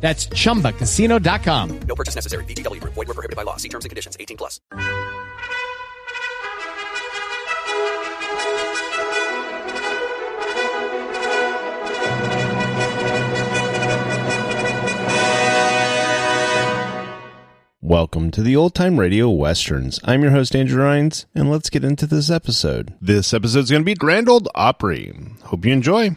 That's ChumbaCasino.com. No purchase necessary. VGW Group. Void were prohibited by law. See terms and conditions. 18 plus. Welcome to the Old Time Radio Westerns. I'm your host, Andrew Rhynes, and let's get into this episode. This episode's going to be Grand Ole Opry. Hope you enjoy.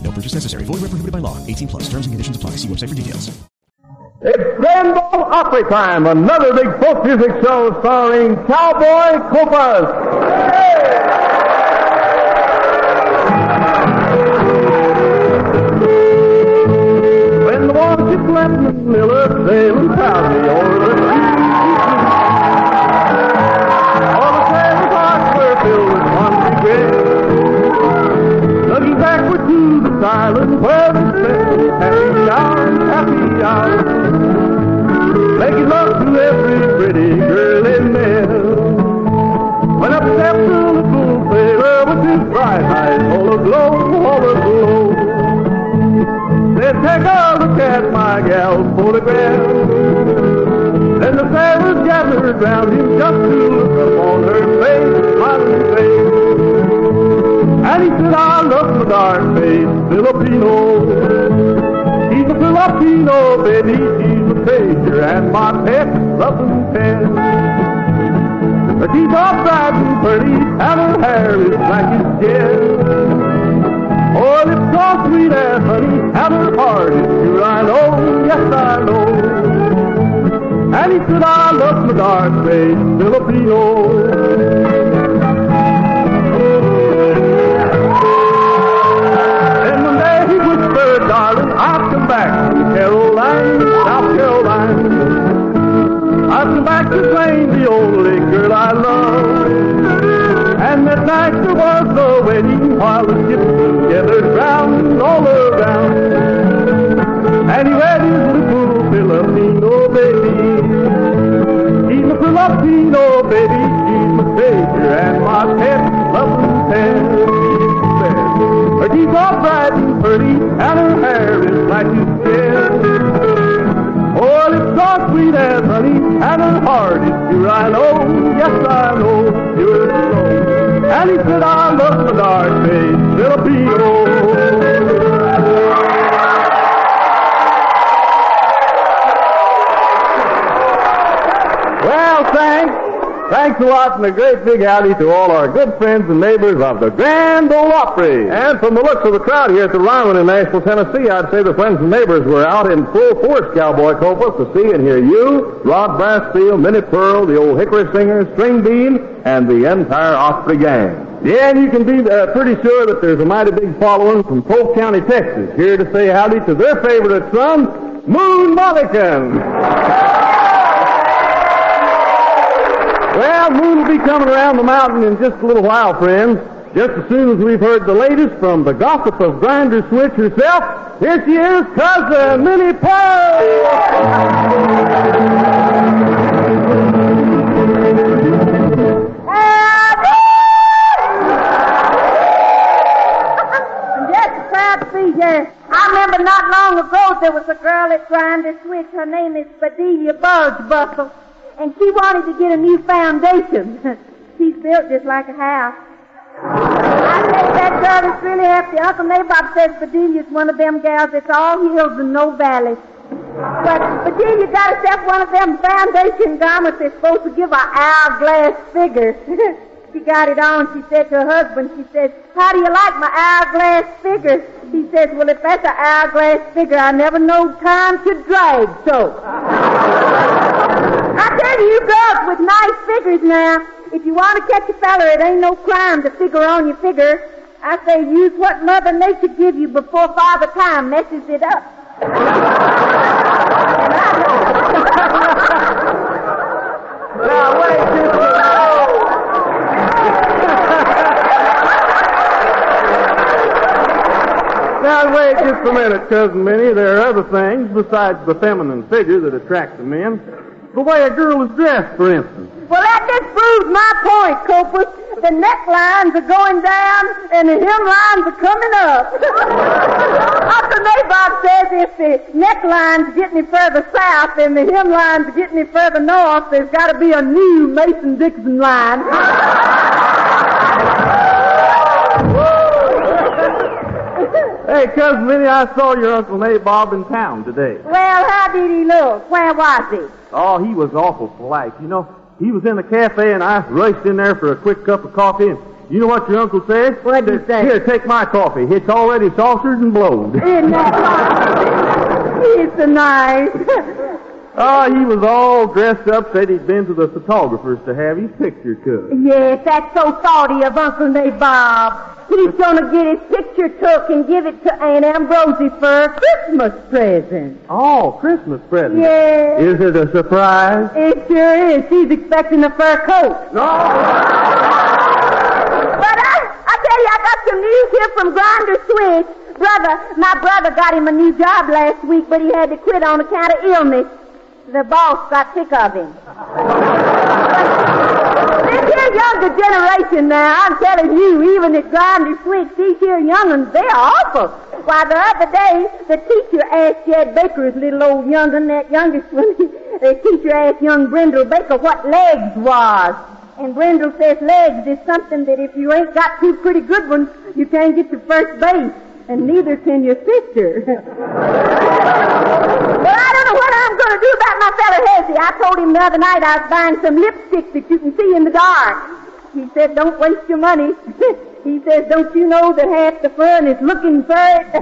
No purchase necessary. Void where prohibited by law. 18 plus. Terms and conditions apply. See website for details. It's Opry time, another big folk music show starring Cowboy Copas. When the watership Latin Miller sailing proudly over island where they spent happy happy. Making love to every pretty girl they met. When up stepped a little sailor with his bright eyes all aglow, all aglow. Said, take a look at my gal's photograph. Then the sailors gathered round him just to look upon her face, smiling face. And I love the dark face Filipino. He's a Filipino, baby, she's a savior, and my pet loving pet. She's all bright and pretty, and her hair is black as jet. Oh, it's so sweet and honey, and her heart is pure, I know, yes I know. And he said, I love my dark face Filipino. I'll back to claim the only girl I love. And that night there was a wedding while the ships pure, I know, yes I know, pure so. And he said, I love the dark face, Filipino. Well, thanks. Thanks a lot and a great big howdy to all our good friends and neighbors of the Grand Ole Opry. And from the looks of the crowd here at the Ryman in Nashville, Tennessee, I'd say the friends and neighbors were out in full force, Cowboy Copas, to see and hear you, Rod Brasfield, Minnie Pearl, the old Hickory Singers, String Bean, and the entire Opry gang. Yeah, and you can be uh, pretty sure that there's a mighty big following from Polk County, Texas, here to say howdy to their favorite son, Moon Mullican. Well, Moon will be coming around the mountain in just a little while, friends. Just as soon as we've heard the latest from the gossip of Grinder Switch herself, here she is, Cousin Minnie Just proud to be here. I remember not long ago there was a girl at Grinder Switch. Her name is Bedelia Buckle. And she wanted to get a new foundation. She's built just like a house. I you, that girl is really happy. Uncle Nabob says Bedelia's one of them gals that's all hills and no valleys. But Bedelia got herself one of them foundation garments that's supposed to give her hourglass figure. she got it on. She said to her husband, she says, how do you like my hourglass figure? He says, well, if that's an hourglass figure, I never know time to drag so. You, you girls with nice figures now, if you want to catch a feller, it ain't no crime to figure on your figure. I say use what Mother Nature give you before Father Time messes it up. Now, wait just Now, wait just a minute, Cousin Minnie. There are other things besides the feminine figure that attract the men. The way a girl is dressed, for instance. Well, that just proves my point, Copas. The necklines are going down and the hemlines are coming up. Uncle Nabob says if the necklines get any further south and the hemlines get any further north, there's got to be a new Mason-Dixon line. Hey, Cousin Minnie, I saw your Uncle Nabob in town today. Well, how did he look? Where was he? Oh, he was awful polite. You know, he was in the cafe and I raced in there for a quick cup of coffee and you know what your uncle said? What'd he say? Here, take my coffee. It's already saucered and blown. Isn't that nice? He's so nice. Oh, he was all dressed up, said he'd been to the photographers to have his picture cut. Yes, that's so thoughty of Uncle Nabob. He's gonna get his picture took and give it to Aunt Ambrosie for a Christmas present. Oh, Christmas present. Yes. Is it a surprise? It sure is. She's expecting a fur coat. No. But I, I tell you, I got some news here from Grinder Switch. Brother, my brother got him a new job last week, but he had to quit on account of illness. The boss got sick of him. This here younger generation now, I'm telling you, even at Grinder Switch, these here young'uns, they're awful. Why, the other day, the teacher asked Jed Baker's little old young'un, that youngest one, the teacher asked young Brindle Baker what legs was. And Brindle says legs is something that if you ain't got two pretty good ones, you can't get to first base. And neither can your sister. well, I don't know what I'm going to do about my fella Hezzy. I told him the other night I was buying some lipstick that you can see in the dark. He said, don't waste your money. he says, don't you know that half the fun is looking for it?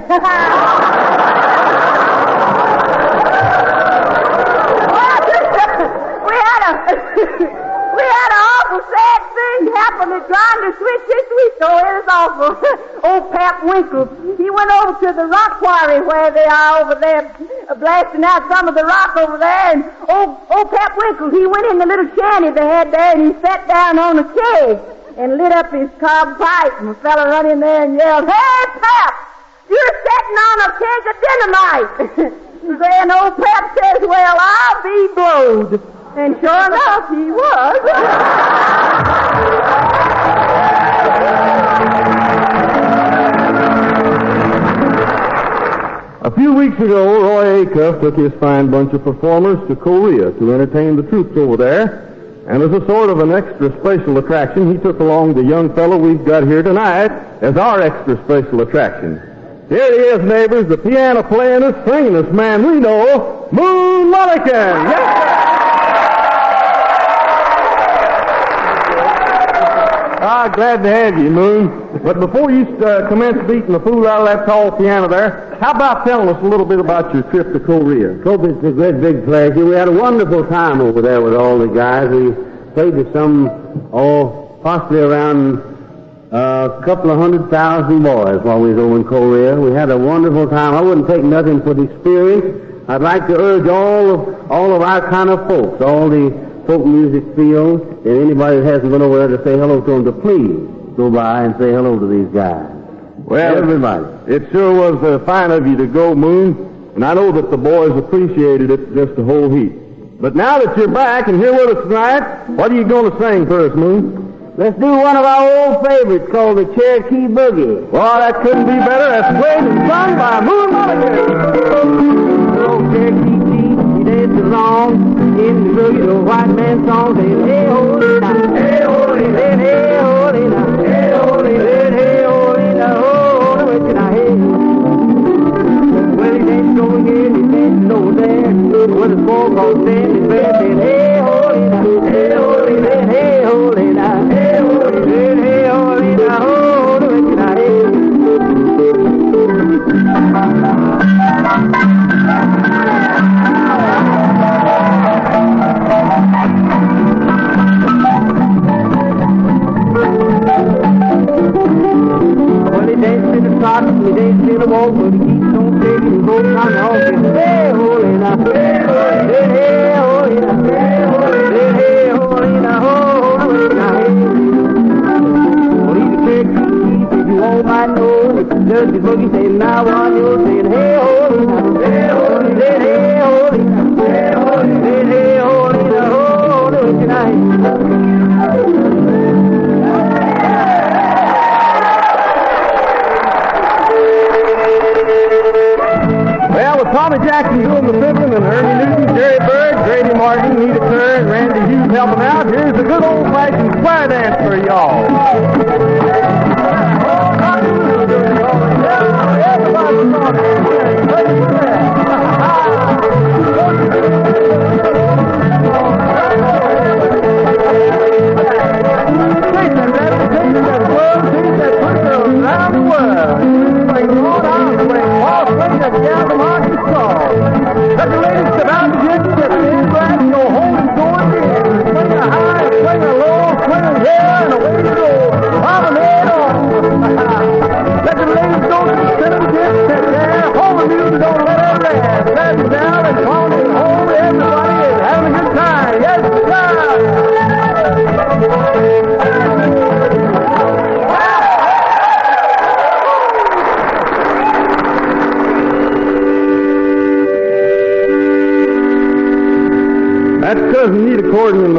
we had a we had awful sad thing happen at Grinder Switch this week. Oh, it was awful. Old Pap Winkle, he went over to the rock quarry where they are over there, blasting out some of the rock over there. And old, old Pap Winkle, he went in the little shanty they had there and he sat down on a keg and lit up his cob pipe. And the fella run in there and yelled, Hey, Pap! You're sitting on a keg of dynamite! then old Pap says, Well, I'll be blowed. And sure enough, he was. A few weeks ago, Roy Acuff took his fine bunch of performers to Korea to entertain the troops over there. And as a sort of an extra special attraction, he took along the young fellow we've got here tonight as our extra special attraction. Here he is, neighbors, the piano playingest, singingest man we know, Moon Mullican. Yes, sir. Ah, glad to have you, Moon. But before you uh, commence beating the fool out of that tall piano there, how about telling us a little bit about your trip to Korea? It's a great big pleasure. We had a wonderful time over there with all the guys. We played to some, oh, possibly around uh, a couple of hundred thousand boys while we was over in Korea. We had a wonderful time. I wouldn't take nothing for the experience. I'd like to urge all of all of our kind of folks, all the folk music field, and anybody that hasn't been over there to say hello to them, to please go by and say hello to these guys. Well, everybody. It sure was uh, fine of you to go, Moon, and I know that the boys appreciated it just a whole heap. But now that you're back and here with us tonight, what are you going to sing for us, Moon? Let's do one of our old favorites called the Cherokee Boogie. Well, that couldn't be better. That's played and sung by Moon Mullican. Dances along in the boogie, the white man song, saying, hey, holy now, hey, holy, hey, hey, holy now, hey, holy, hey, hey, holy now, holy, with you now, hey. Well, he over here, he danced over there, all standing there, saying, hey,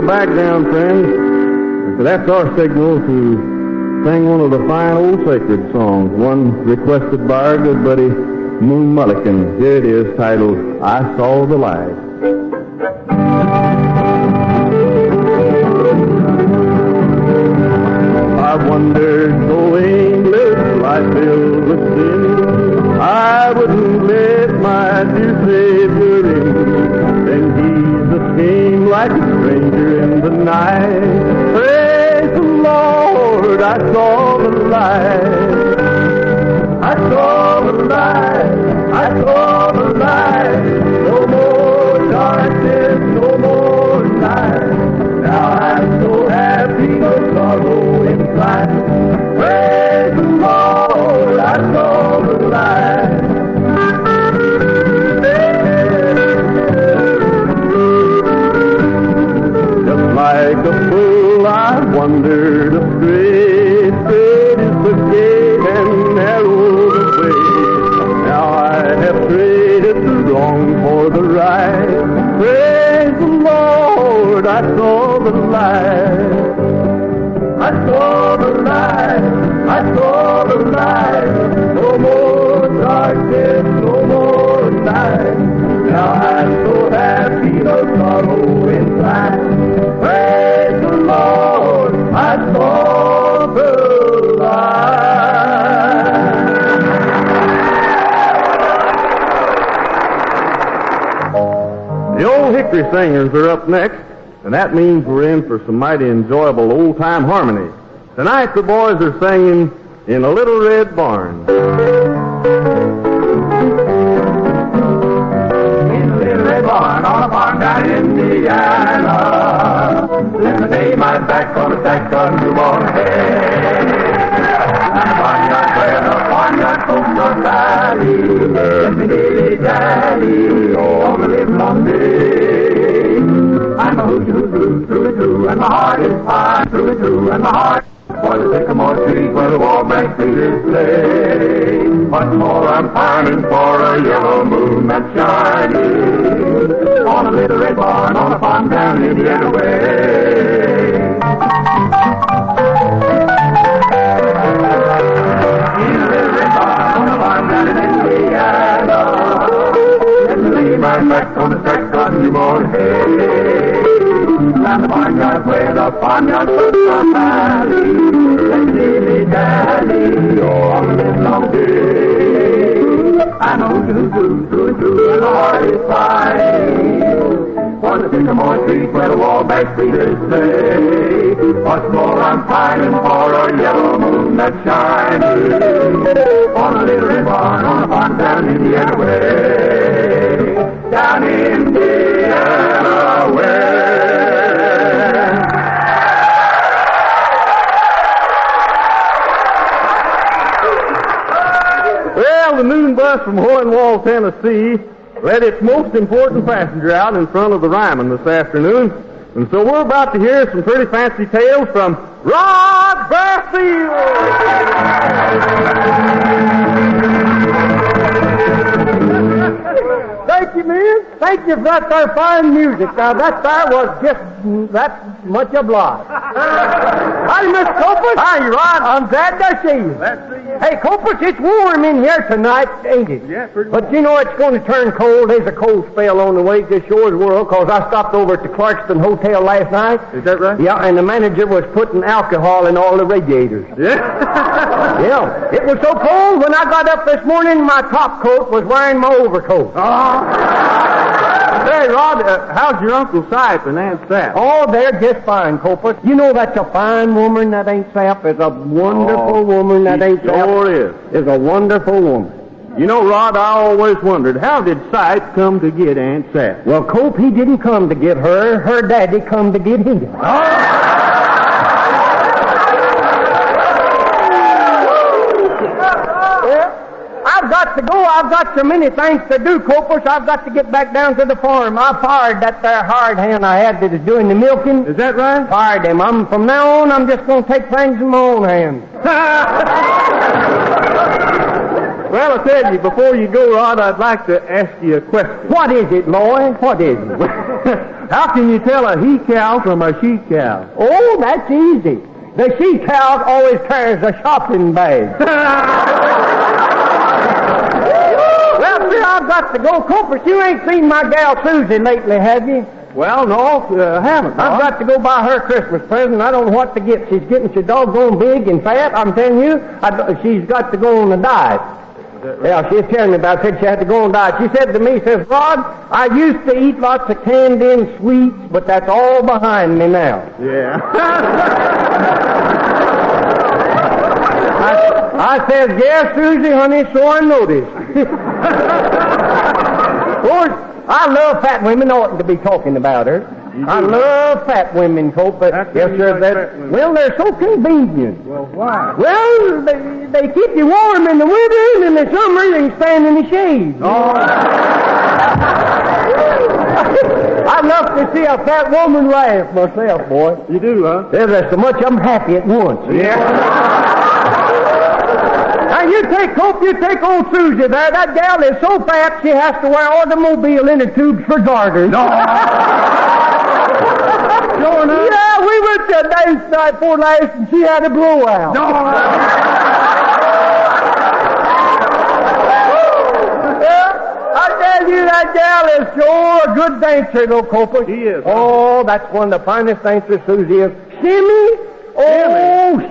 The background, friends. So that's our signal to sing one of the fine old sacred songs, one requested by our good buddy Moon Mullican. Here it is, titled I Saw the Light. I wondered, going this life filled with sin, I wouldn't let my dear Savior in. Then Jesus came like in the night. Praise the Lord, I saw the light. I saw the light, I saw Singers are up next, and that means we're in for some mighty enjoyable old-time harmony. Tonight the boys are singing in a little red barn. Fine through and through, and my heart for the sycamore tree where the war breaks through this play. Once more I'm pining for a yellow moon that's shining on a little red barn on a farm down way. In on. Let me lay my back on the track of newborn hay. And the barnyard where the barnyard folks are valley. Me dilly dally on a live long day. I know you do, do, do, and the heart is fine. For the sycamore tree where the wall back feeders stay. Once more I'm pining for a yellow moon that's shining. On a little barn on a farm down in the way. Down Indiana Bus from Hohenwald, Tennessee, let its most important passenger out in front of the Ryman this afternoon. And so we're about to hear some pretty fancy tales from Rod Brasfield. Thank you, man. Thank you for that there fine music. Now, that there was just that much obliged. Hi, Miss Copas. Hi, Rod. I'm glad to see you. Glad to see you. Hey, Copas, it's warm in here tonight, ain't it? Yeah, pretty good. But you know it's going to turn cold. There's a cold spell on the way to Shore's World because I stopped over at the Clarkston Hotel last night. Is that right? Yeah, and the manager was putting alcohol in all the radiators. Yeah? yeah. It was so cold when I got up this morning, my top coat was wearing my overcoat. Ah. Say, Rod, uh, how's your Uncle Sip and Aunt Sap? Oh, they're just fine, Copas. You know that's a fine woman, that ain't Sap. Is a wonderful Oh, woman, that ain't Sap. sure is. Is a wonderful woman. You know, Rod, I always wondered, how did Sipe come to get Aunt Sap? Well, Cope, he didn't come to get her. Her daddy come to get him. Well, got to go. I've got so many things to do, Copas. I've got to get back down to the farm. I fired that there hard hand I had that was doing the milking. Is that right? Fired him. I'm, from now on, I'm just going to take things in my own hands. Well, I tell you, before you go, Rod, I'd like to ask you a question. What is it, Loy? What is it? How can you tell a he cow from a she cow? Oh, that's easy. The she cow always carries a shopping bag. I've got to go. Cooper, you ain't seen my gal Susie lately, have you? Well, no, uh, haven't. I've got to go buy her Christmas present. I don't know what to get. She's getting so doggone big and fat. I'm telling you, I, she's got to go on a diet. Yeah, she's telling me about it. Said she had to go on diet. She said to me, says, Rod, I used to eat lots of candy and sweets, but that's all behind me now. Yeah. I, I says, yeah, Susie, honey, so I noticed. of course, I love fat women. Oughtn't to be talking about her. I love fat women, Cope. But yes, sir. like that- well, they're so convenient. well, why? Well, they, they keep you warm in the winter, and in the summer you can stand in the shade. Oh. I love to see a fat woman laugh myself, boy. You do, huh? There's there's so much I'm happy at once. Yeah. You take Cope, you take old Susie there. That gal is so fat she has to wear automobile inner tubes for garters. No. Sure enough. Yeah, we went to a dance night before last and she had a blowout. Yeah, I tell you, that gal is sure a good dancer, though, Copa. She is. Oh, that's one of the finest dancers Susie is. Shimmy?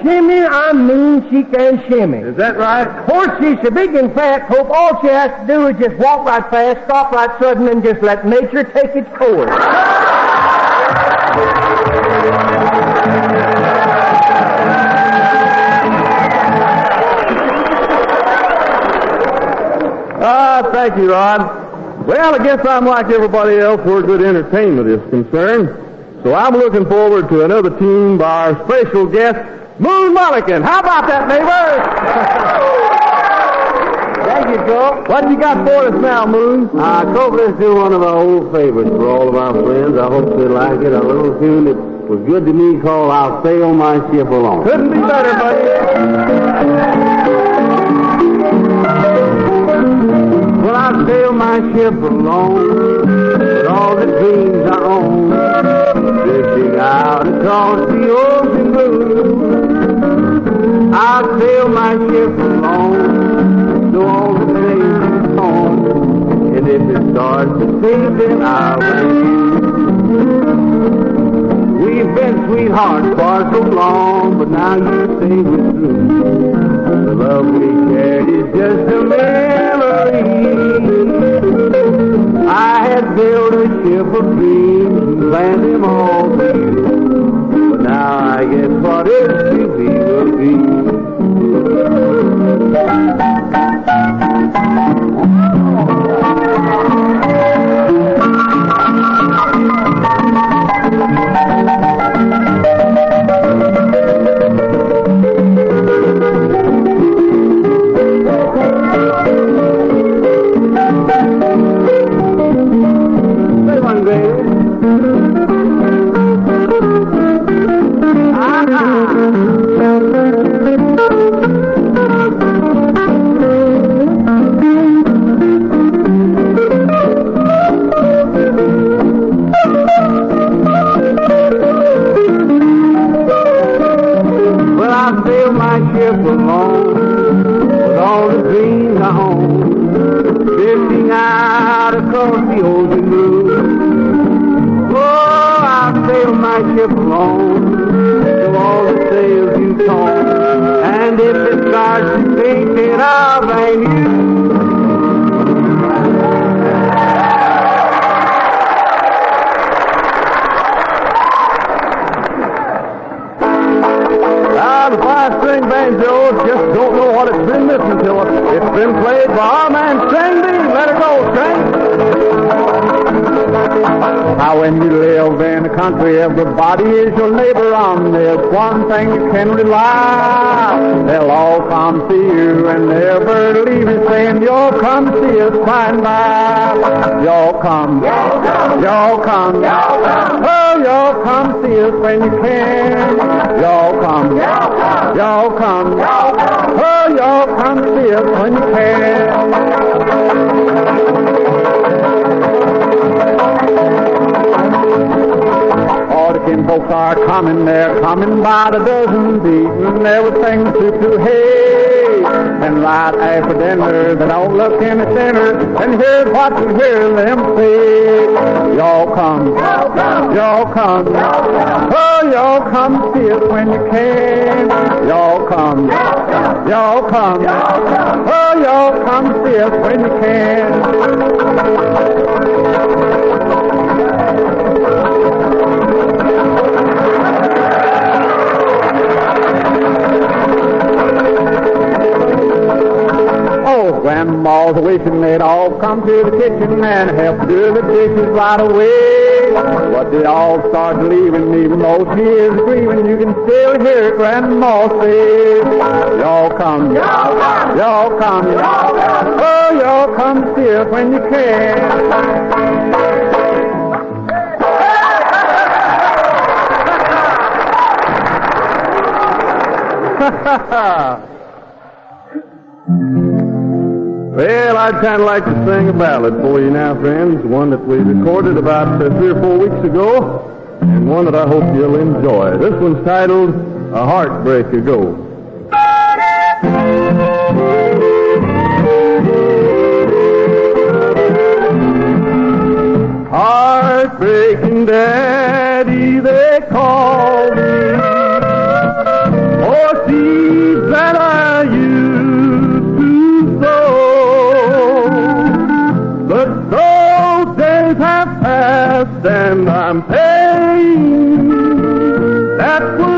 shimmy, I mean she can shimmy. Is that right? Of course, she's a big and fat, Hope, all she has to do is just walk right fast, stop right sudden, and just let nature take its course. Ah, uh, thank you, Rod. Well, I guess I'm like everybody else where good entertainment is concerned. So I'm looking forward to another team by our special guest, Moon Mullican. How about that, neighbors? Thank you, Joe. What you got for us now, Moon? Uh, Cope, let's do one of our old favorites for all of our friends. I hope they like it. A little tune that was good to me called I'll Sail My Ship Alone. Couldn't be better, buddy. Well, I'll sail my ship alone with all the dreams I own, drifting out across the ocean blue. I'll sail my ship alone to all the places home, and if it starts to sink, then I'll land. We've been sweethearts for so long, but now you say we're through. The love we shared is just a memory. I had built a ship of dreams and planned them all for you. I guess what is to be will be. The five-string banjo just don't know what it's been missing to it. It's been played by our man Sandy. Let it go, Sandy. How when you live in the country, everybody is your neighbor on this one thing you can rely. They'll all come see you and never leave you saying, you'll come see us by and by. You'll come, you'll come, oh, you'll come see us when you can. You'll come, you'll come, oh, you'll come see us when you can. Kin folks are coming, they're coming by the dozen beating everything to to hay. And right after dinner, they don't look in the center, and here's what you hear them say. Y'all come, y'all come, oh, y'all come see us when you can. Y'all come, y'all come, oh, y'all come see us when you can. Grandma's wishing they'd all come to the kitchen and help do the dishes right away. But they all start leaving, even though she is grieving. You can still hear grandma say, Yo come Y'all come, y'all come, oh, y'all come us when you can. Well, I'd kind of like to sing a ballad for you now, friends. One that we recorded about uh, three or four weeks ago, and one that I hope you'll enjoy. This one's titled A Heartbreak Ago. Heartbreaking daddy, they call me. Oh, seeds that and I'm paying. That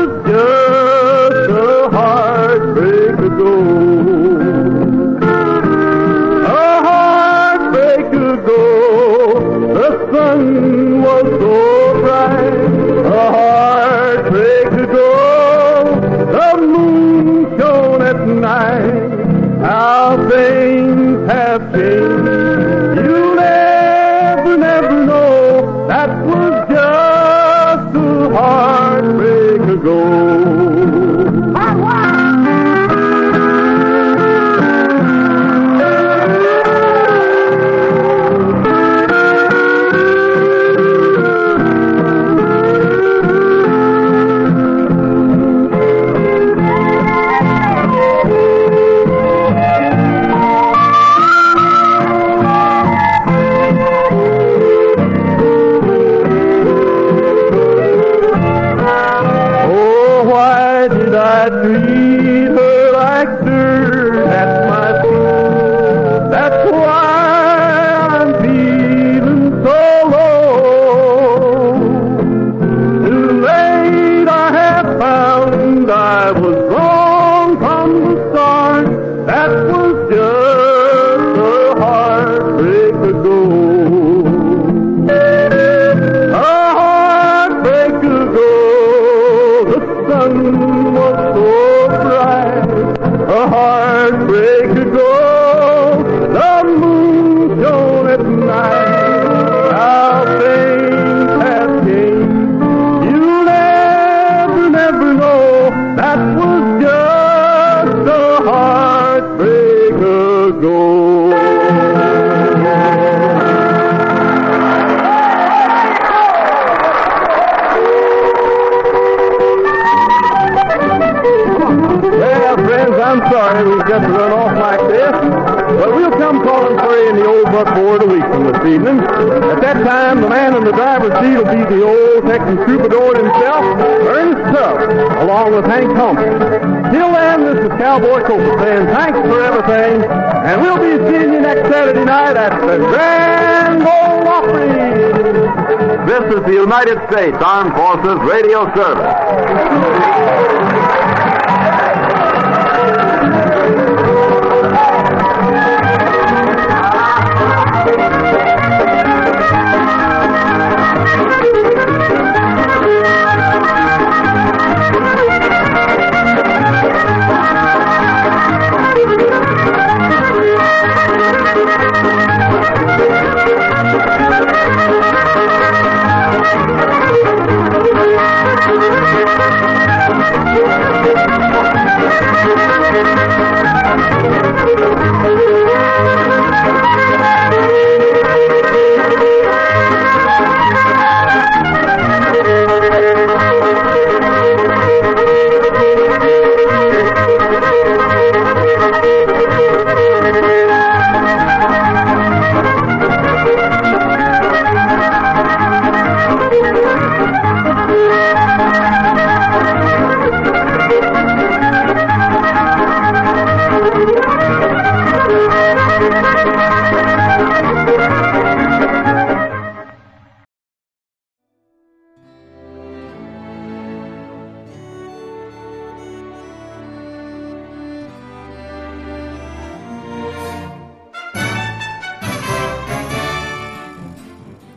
in the a week from this evening. At that time, the man in the driver's seat will be the old Texas troubadour himself, Ernest Tubb, along with Hank Thompson. Till then, this is Cowboy Copas saying thanks for everything, and we'll be seeing you next Saturday night at the Grand Ole Opry. This is the United States Armed Forces Radio Service.